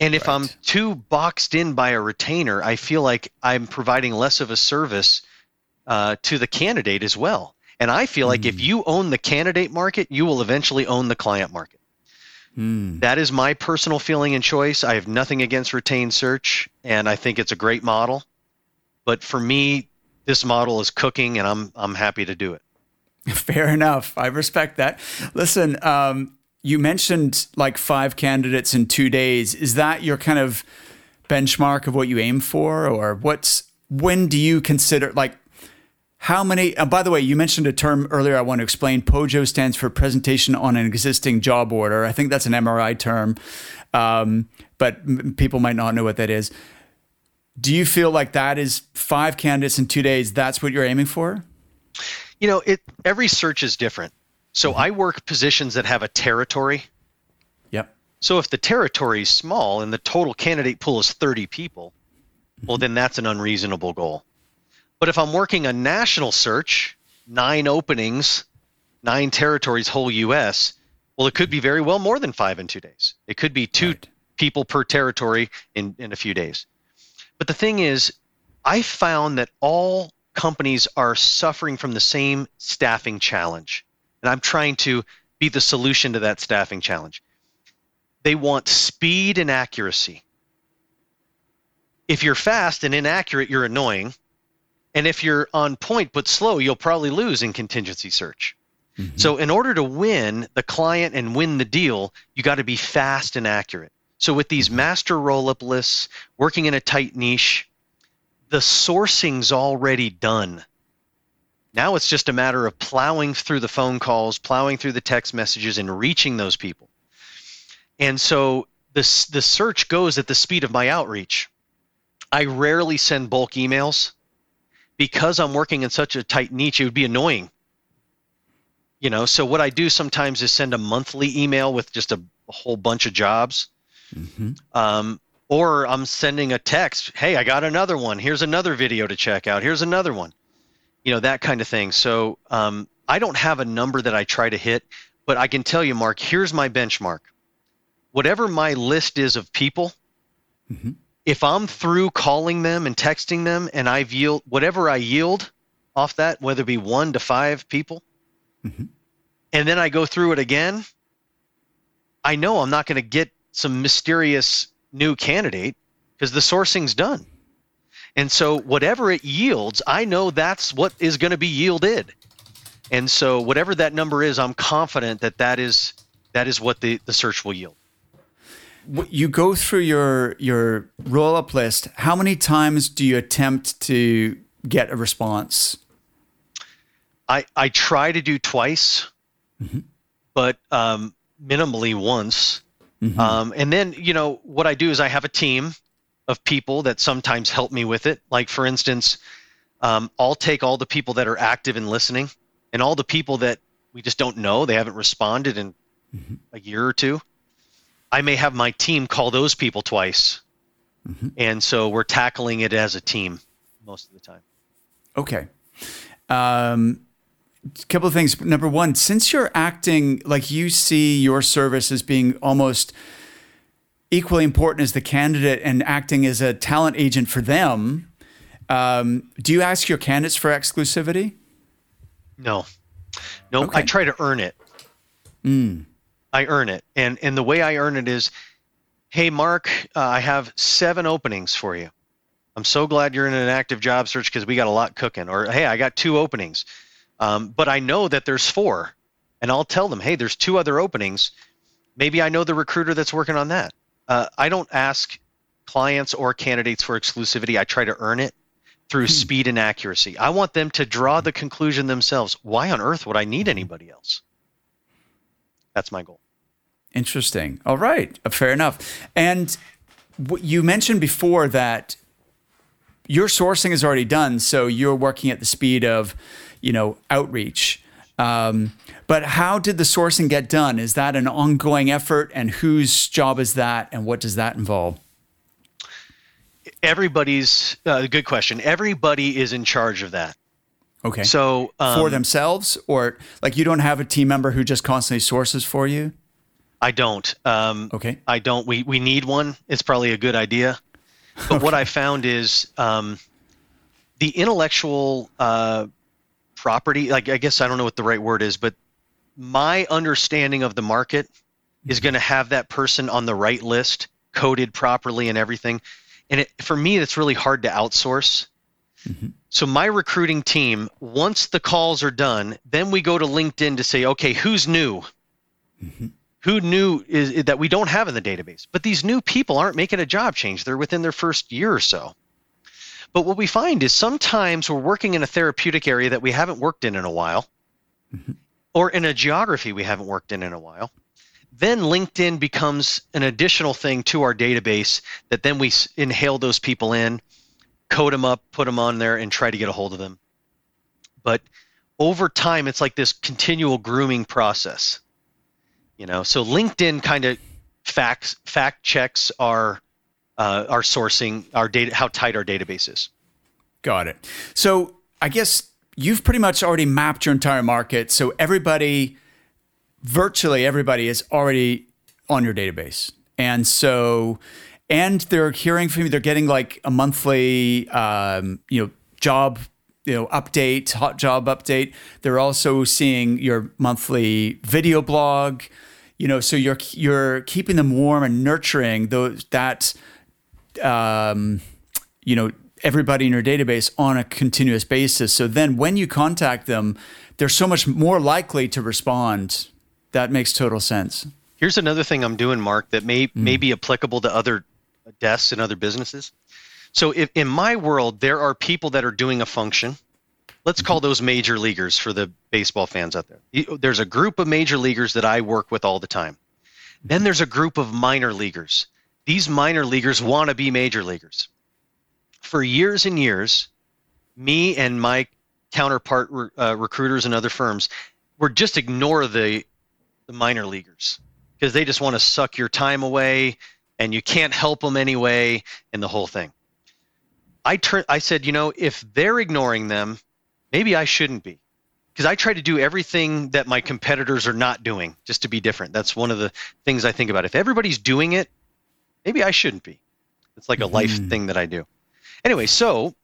And if right. I'm too boxed in by a retainer, I feel like I'm providing less of a service uh, to the candidate as well. And I feel mm. like if mm. you own the candidate market, you will eventually own the client market. Mm. That is my personal feeling and choice. I have nothing against retained search, and I think it's a great model. But for me, this model is cooking, and I'm I'm happy to do it. Fair enough. I respect that. Listen, um, you mentioned like five candidates in two days. Is that your kind of benchmark of what you aim for, or what's when do you consider like how many? Uh, by the way, you mentioned a term earlier. I want to explain. POJO stands for Presentation on an Existing Job Order. I think that's an MRI term, um, but m- people might not know what that is. Do you feel like that is five candidates in two days? That's what you're aiming for? You know, it every search is different. So mm-hmm. I work positions that have a territory. Yep. So if the territory is small and the total candidate pool is 30 people, well, mm-hmm. then that's an unreasonable goal. But if I'm working a national search, nine openings, nine territories, whole US, well, it could be very well more than five in two days. It could be two right. people per territory in, in a few days. But the thing is, I found that all companies are suffering from the same staffing challenge. And I'm trying to be the solution to that staffing challenge. They want speed and accuracy. If you're fast and inaccurate, you're annoying. And if you're on point but slow, you'll probably lose in contingency search. Mm-hmm. So, in order to win the client and win the deal, you got to be fast and accurate. So, with these mm-hmm. master roll up lists, working in a tight niche, the sourcing's already done. Now it's just a matter of plowing through the phone calls, plowing through the text messages, and reaching those people. And so the, the search goes at the speed of my outreach. I rarely send bulk emails because I'm working in such a tight niche, it would be annoying. You know, so what I do sometimes is send a monthly email with just a, a whole bunch of jobs. Mm-hmm. Um, or I'm sending a text, hey, I got another one. Here's another video to check out. Here's another one you know that kind of thing. So um, I don't have a number that I try to hit, but I can tell you, Mark. Here's my benchmark. Whatever my list is of people, mm-hmm. if I'm through calling them and texting them, and I yield whatever I yield off that, whether it be one to five people, mm-hmm. and then I go through it again, I know I'm not going to get some mysterious new candidate because the sourcing's done. And so whatever it yields, I know that's what is going to be yielded. And so whatever that number is, I'm confident that that is that is what the, the search will yield. You go through your your roll up list. How many times do you attempt to get a response? I I try to do twice, mm-hmm. but um, minimally once. Mm-hmm. Um, and then you know what I do is I have a team of people that sometimes help me with it. Like for instance, Um, I'll take all the people that are active and listening, and all the people that we just don't know, they haven't responded in mm-hmm. a year or two. I may have my team call those people twice. Mm-hmm. And so we're tackling it as a team most of the time. Okay. Um, a couple of things. Number one, since you're acting like you see your service as being almost equally important as the candidate and acting as a talent agent for them, um, do you ask your candidates for exclusivity? No, no. Okay. I try to earn it. Mm. I earn it, and and the way I earn it is, hey, Mark, uh, I have seven openings for you. I'm so glad you're in an active job search because we got a lot cooking. Or hey, I got two openings, um, but I know that there's four, and I'll tell them, hey, there's two other openings. Maybe I know the recruiter that's working on that. Uh, I don't ask clients or candidates for exclusivity. I try to earn it through hmm. speed and accuracy. I want them to draw the conclusion themselves. Why on earth would I need anybody else? That's my goal. Interesting. All right. Uh, fair enough. And you mentioned before that your sourcing is already done, so you're working at the speed of, you know, outreach. Um, but how did the sourcing get done? Is that an ongoing effort, and whose job is that, and what does that involve? Everybody's uh, good question. Everybody is in charge of that. Okay. So um, for themselves, or like you don't have a team member who just constantly sources for you. I don't. Um, okay. I don't. We we need one. It's probably a good idea. But okay. what I found is um, the intellectual uh, property. Like I guess I don't know what the right word is, but my understanding of the market is mm-hmm. going to have that person on the right list, coded properly, and everything. And it, for me, it's really hard to outsource. Mm-hmm. So my recruiting team, once the calls are done, then we go to LinkedIn to say, okay, who's new? Mm-hmm. Who new is that we don't have in the database? But these new people aren't making a job change. They're within their first year or so. But what we find is sometimes we're working in a therapeutic area that we haven't worked in in a while, mm-hmm. Or in a geography we haven't worked in in a while. Then LinkedIn becomes an additional thing to our database that then we inhale those people in code them up, put them on there, and try to get a hold of them. But over time, it's like this continual grooming process. You know, so LinkedIn kind of facts fact checks our uh, our sourcing, our data, how tight our database is. Got it. So I guess you've pretty much already mapped your entire market. So everybody, virtually everybody, is already on your database, and so and they're hearing from you. They're getting like a monthly, um, you know, job, you know, update, hot job update. They're also seeing your monthly video blog. You know, so you're you're keeping them warm and nurturing those that, um, you know, everybody in your database on a continuous basis. So then when you contact them, they're so much more likely to respond. That makes total sense. Here's another thing I'm doing, Mark, that may mm. may be applicable to other desks and other businesses. So if, in my world, there are people that are doing a function. Let's call those major leaguers for the baseball fans out there. There's a group of major leaguers that I work with all the time. Then there's a group of minor leaguers. These minor leaguers want to be major leaguers. For years and years, me and my counterpart uh, recruiters and other firms would just ignore the the minor leaguers because they just want to suck your time away and you can't help them anyway, and the whole thing. I turn, I said, you know, if they're ignoring them, maybe I shouldn't be, because I try to do everything that my competitors are not doing, just to be different. That's one of the things I think about. If everybody's doing it, maybe I shouldn't be. It's like a life mm-hmm. thing that I do. Anyway, so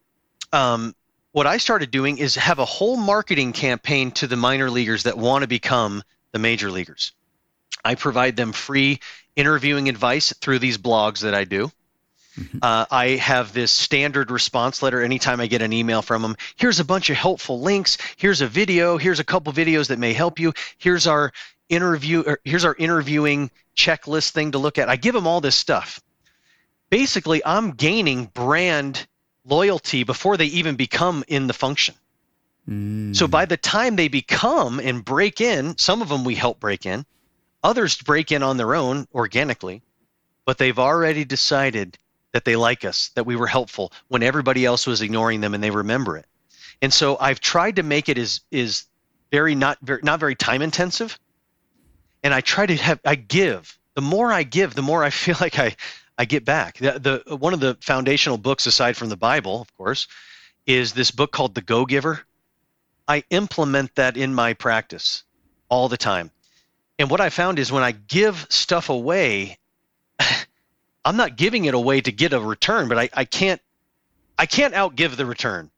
um, what I started doing is have a whole marketing campaign to the minor leaguers that want to become the major leaguers. I provide them free interviewing advice through these blogs that I do. Mm-hmm. Uh, I have this standard response letter anytime I get an email from them. Here's a bunch of helpful links. Here's a video. Here's a couple videos that may help you. Here's our interview. here's our interviewing checklist thing to look at. I give them all this stuff. Basically, I'm gaining brand loyalty before they even become in the function. Mm. So by the time they become and break in, some of them we help break in. Others break in on their own organically, but they've already decided that they like us, that we were helpful when everybody else was ignoring them and they remember it. And so I've tried to make it as is very not very not very time intensive. And I try to have I give. The more I give, the more I feel like I I get back. The, the one of the foundational books aside from the Bible, of course, is this book called The Go Giver. I implement that in my practice all the time. And what I found is when I give stuff away, I'm not giving it away to get a return, but I, I can't I can't outgive the return.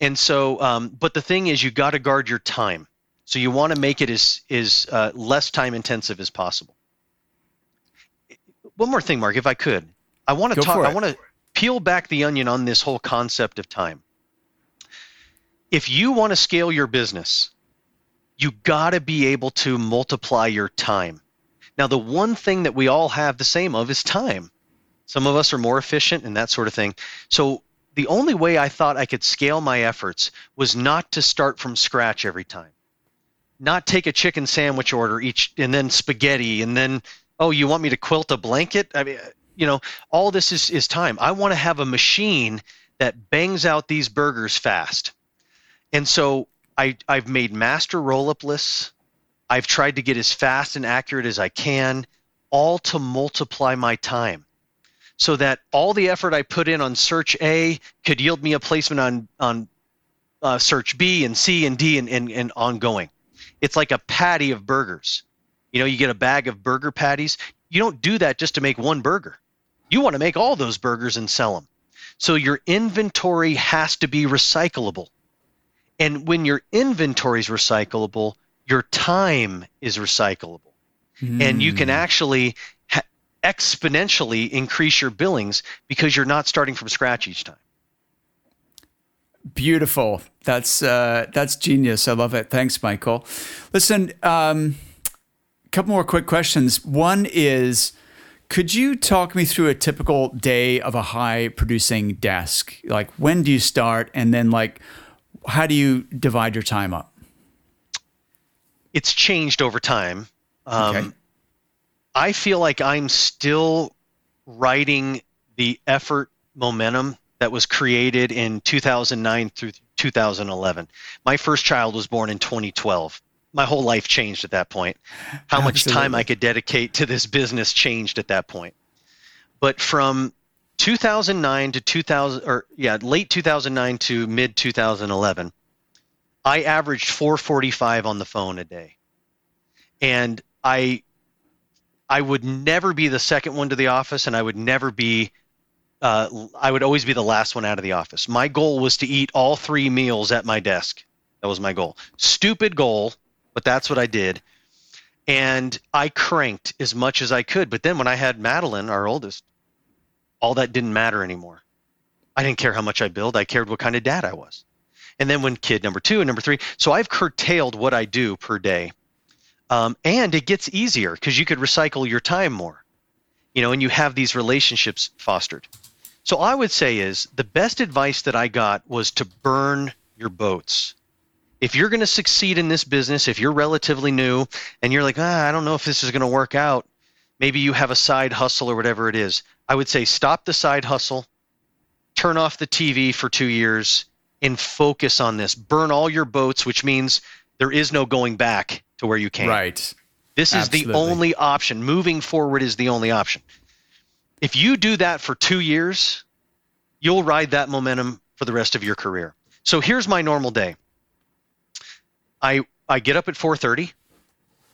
And so, um, but the thing is, you got to guard your time. So you want to make it as is uh, less time intensive as possible. One more thing, Mark, if I could, I want to talk. I want to peel back the onion on this whole concept of time. If you want to scale your business, you got to be able to multiply your time. Now, the one thing that we all have the same of is time. Some of us are more efficient and that sort of thing. So the only way I thought I could scale my efforts was not to start from scratch every time. Not take a chicken sandwich order each and then spaghetti and then oh you want me to quilt a blanket? I mean you know all this is is time. I want to have a machine that bangs out these burgers fast. And so I I've made master roll-up lists. I've tried to get as fast and accurate as I can all to multiply my time so that all the effort I put in on search A could yield me a placement on on uh, search B and C and D and, and, and ongoing. It's like a patty of burgers. You know, you get a bag of burger patties. You don't do that just to make one burger. You want to make all those burgers and sell them. So your inventory has to be recyclable. And when your inventory is recyclable, your time is recyclable. Mm. And you can hmm. actually exponentially increase your billings because you're not starting from scratch each time. Beautiful. That's uh, that's genius. I love it. Thanks, Michael. Listen, um, couple more quick questions. One is, could you talk me through a typical day of a high producing desk? Like, when do you start, and then like, how do you divide your time up? It's changed over time. Um, okay. I feel like I'm still writing the effort momentum that was created in 2009 through 2011. My first child was born in 2012. My whole life changed at that point. How Absolutely. much time I could dedicate to this business changed at that point. But from 2009 to 2000 or yeah, late 2009 to mid 2011, I averaged 445 on the phone a day. And I I would never be the second one to the office, and I would never be. Uh, I would always be the last one out of the office. My goal was to eat all three meals at my desk. That was my goal. Stupid goal, but that's what I did. And I cranked as much as I could. But then when I had Madeline, our oldest, all that didn't matter anymore. I didn't care how much I billed. I cared what kind of dad I was. And then when kid number two and number three, so I've curtailed what I do per day um, and it gets easier because you could recycle your time more, you know, and you have these relationships fostered. So I would say is the best advice that I got was to burn your boats. If you're going to succeed in this business, if you're relatively new and you're like, ah, I don't know if this is going to work out, maybe you have a side hustle or whatever it is. I would say stop the side hustle, turn off the TV for two years, and focus on this. Burn all your boats, which means there is no going back to where you came. Right. This is Absolutely. the only option. Moving forward is the only option. If you do that for two years, you'll ride that momentum for the rest of your career. So here's my normal day. I I get up at 4:30.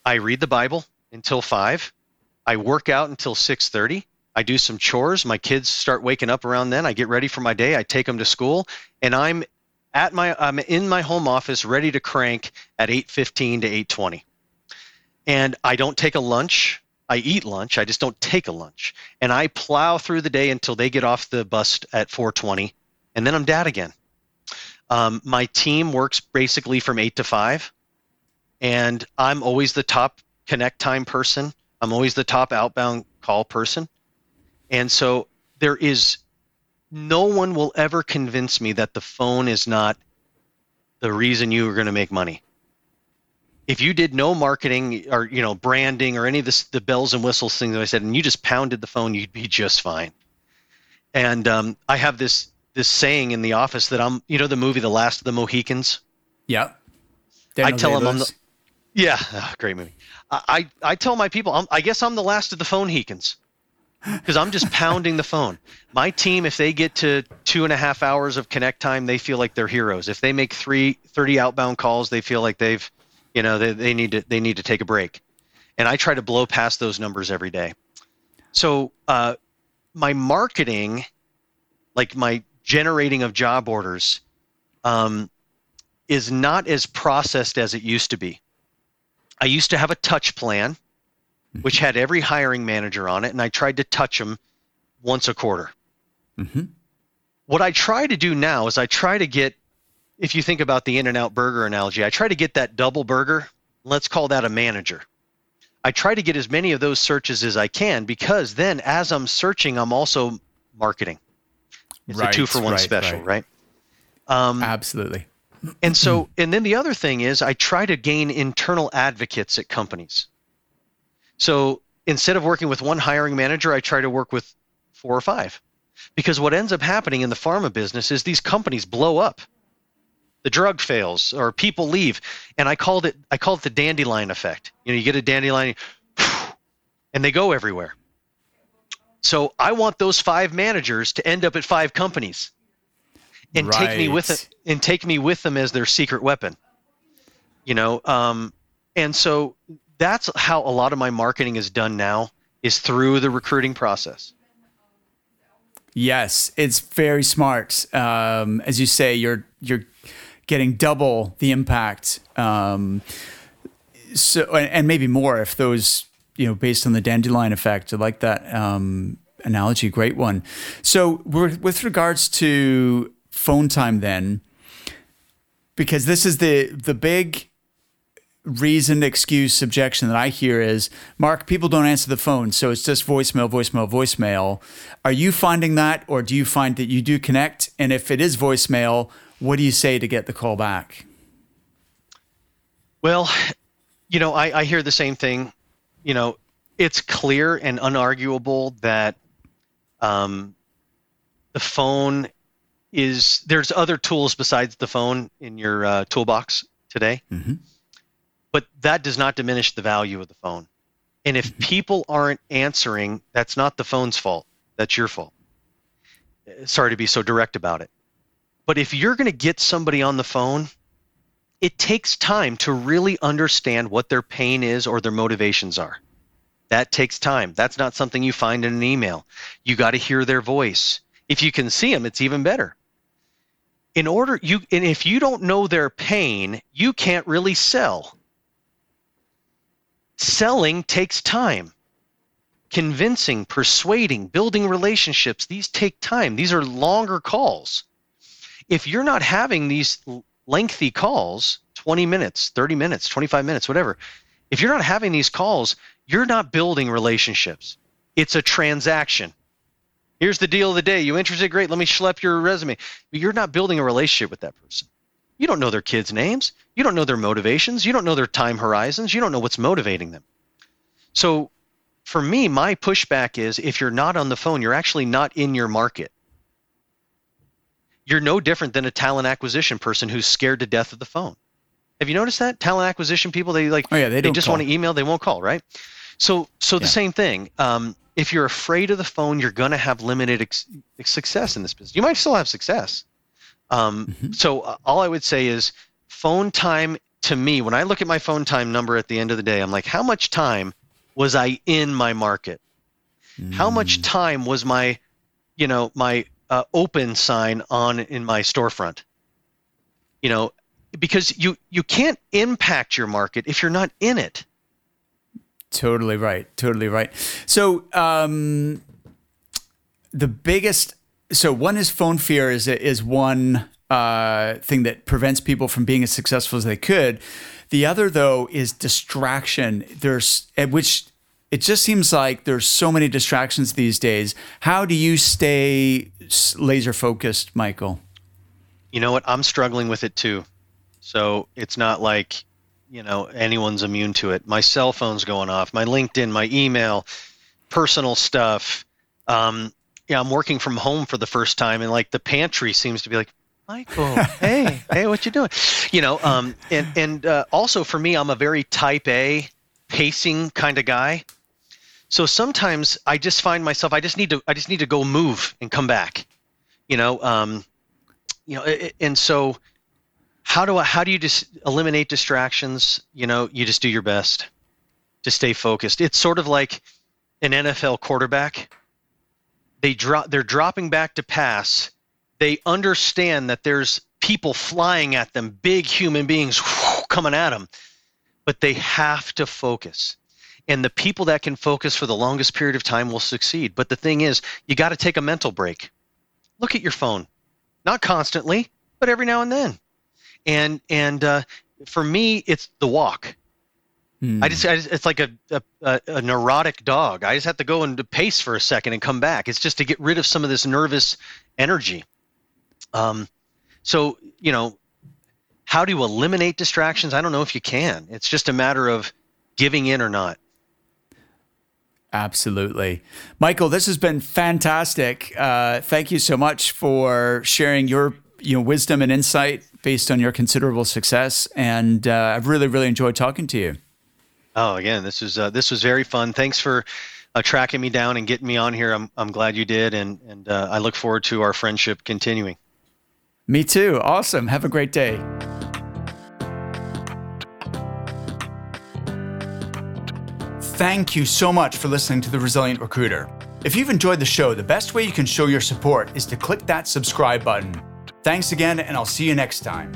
I read the Bible until 5. I work out until 6:30. I do some chores. My kids start waking up around then. I get ready for my day. I take them to school, and I'm at my I'm in my home office ready to crank at 8:15 to 8:20. And I don't take a lunch. I eat lunch. I just don't take a lunch. And I plow through the day until they get off the bus at 4:20, and then I'm dad again. Um, my team works basically from eight to five, and I'm always the top connect time person. I'm always the top outbound call person, and so there is no one will ever convince me that the phone is not the reason you are going to make money. If you did no marketing or you know branding or any of this, the bells and whistles things that I said, and you just pounded the phone, you'd be just fine. And um, I have this this saying in the office that I'm, you know, the movie The Last of the Mohicans. Yeah. I tell them I'm the, yeah, oh, great movie. I, I, I tell my people, I'm, I guess I'm the last of the phone Hekins because I'm just pounding the phone. My team, if they get to two and a half hours of connect time, they feel like they're heroes. If they make three, 30 outbound calls, they feel like they've, you know, they, they need to, they need to take a break. And I try to blow past those numbers every day. So, uh, my marketing, like my generating of job orders, um, is not as processed as it used to be. I used to have a touch plan, which had every hiring manager on it, and I tried to touch them once a quarter. Mm-hmm. What I try to do now is I try to get, if you think about the In-N-Out burger analogy, I try to get that double burger. Let's call that a manager. I try to get as many of those searches as I can because then as I'm searching, I'm also marketing. It's right, a two for one right, special, right? Um, Absolutely. And so, and then the other thing is, I try to gain internal advocates at companies. So instead of working with one hiring manager, I try to work with four or five. Because what ends up happening in the pharma business is these companies blow up. The drug fails or people leave. And I called it I called it the dandelion effect. You know, you get a dandelion and they go everywhere. So I want those five managers to end up at five companies and right. take me with it and take me with them as their secret weapon. You know, um, and so that's how a lot of my marketing is done now is through the recruiting process. Yes, it's very smart. Um, as you say, you're you're getting double the impact. Um, so and, and, maybe more if those you know based on the dandelion effect. I like that um, analogy. Great one. So with regards to phone time then because this is the the big reasoned excuse objection that I hear is Mark, people don't answer the phone, so it's just voicemail, voicemail, voicemail. Are you finding that, or do you find that you do connect? And if it is voicemail, what do you say to get the call back? Well, you know, I, I hear the same thing. You know, it's clear and unarguable that um, the phone is there's other tools besides the phone in your uh, toolbox today, mm-hmm. but that does not diminish the value of the phone. And if mm-hmm. people aren't answering, that's not the phone's fault. That's your fault. Sorry to be so direct about it. But if you're going to get somebody on the phone, it takes time to really understand what their pain is or their motivations are. That takes time. That's not something you find in an email. You got to hear their voice. If you can see them, it's even better. In order you and if you don't know their pain, you can't really sell. Selling takes time. Convincing, persuading, building relationships, these take time. These are longer calls. If you're not having these lengthy calls, 20 minutes, 30 minutes, 25 minutes, whatever, if you're not having these calls, you're not building relationships. It's a transaction. Here's the deal of the day. You interested? Great. Let me schlep your resume. But you're not building a relationship with that person. You don't know their kids' names. You don't know their motivations. You don't know their time horizons. You don't know what's motivating them. So for me, my pushback is if you're not on the phone, you're actually not in your market. You're no different than a talent acquisition person who's scared to death of the phone. Have you noticed that? Talent acquisition people, they like oh, yeah, they, they just call. want to email, they won't call, right? So so the yeah. same thing. Um, if you're afraid of the phone, you're going to have limited ex- success in this business. You might still have success. Um, mm-hmm. So uh, all I would say is phone time to me, when I look at my phone time number at the end of the day, I'm like, how much time was I in my market? Mm. How much mm. time was my, you know, my uh, open sign on in my storefront? You know, because you you can't impact your market if you're not in it. Totally right. Totally right. So, um, the biggest, so one is phone fear is is one uh, thing that prevents people from being as successful as they could. The other, though, is distraction. There's at which it just seems like there's so many distractions these days. How do you stay laser focused, Michael? You know what? I'm struggling with it too. So it's not like you know anyone's immune to it. My cell phone's going off, my LinkedIn, my email, personal stuff. Um, yeah, I'm working from home for the first time, and like the pantry seems to be like, Michael, hey, hey, what you doing? You know, um, and and uh, also for me, I'm a very Type A, pacing kind of guy. So sometimes I just find myself, I just need to, I just need to go move and come back. You know, um, you know, and so how do I, how do you just eliminate distractions? You know, you just do your best to stay focused. It's sort of like an NFL quarterback. They drop, they're dropping back to pass they understand that there's people flying at them, big human beings coming at them, but they have to focus. And the people that can focus for the longest period of time will succeed. But the thing is, you got to take a mental break. Look at your phone, not constantly, but every now and then. And and uh, for me, it's the walk. Mm. I, just, I, just, it's like a, a, a neurotic dog. I just have to go and pace for a second and come back. It's just to get rid of some of this nervous energy. Um, so, you know, how do you eliminate distractions? I don't know if you can. It's just a matter of giving in or not. Absolutely. Michael, this has been fantastic. Uh, thank you so much for sharing your you know wisdom and insight based on your considerable success. And uh, I've really, really enjoyed talking to you. Oh, again, this was uh, this was very fun. Thanks for uh, tracking me down and getting me on here. I'm I'm glad you did, and and uh, I look forward to our friendship continuing. Me too. Awesome. Have a great day. Thank you so much for listening to The Resilient Recruiter. If you've enjoyed the show, the best way you can show your support is to click that subscribe button. Thanks again, and I'll see you next time.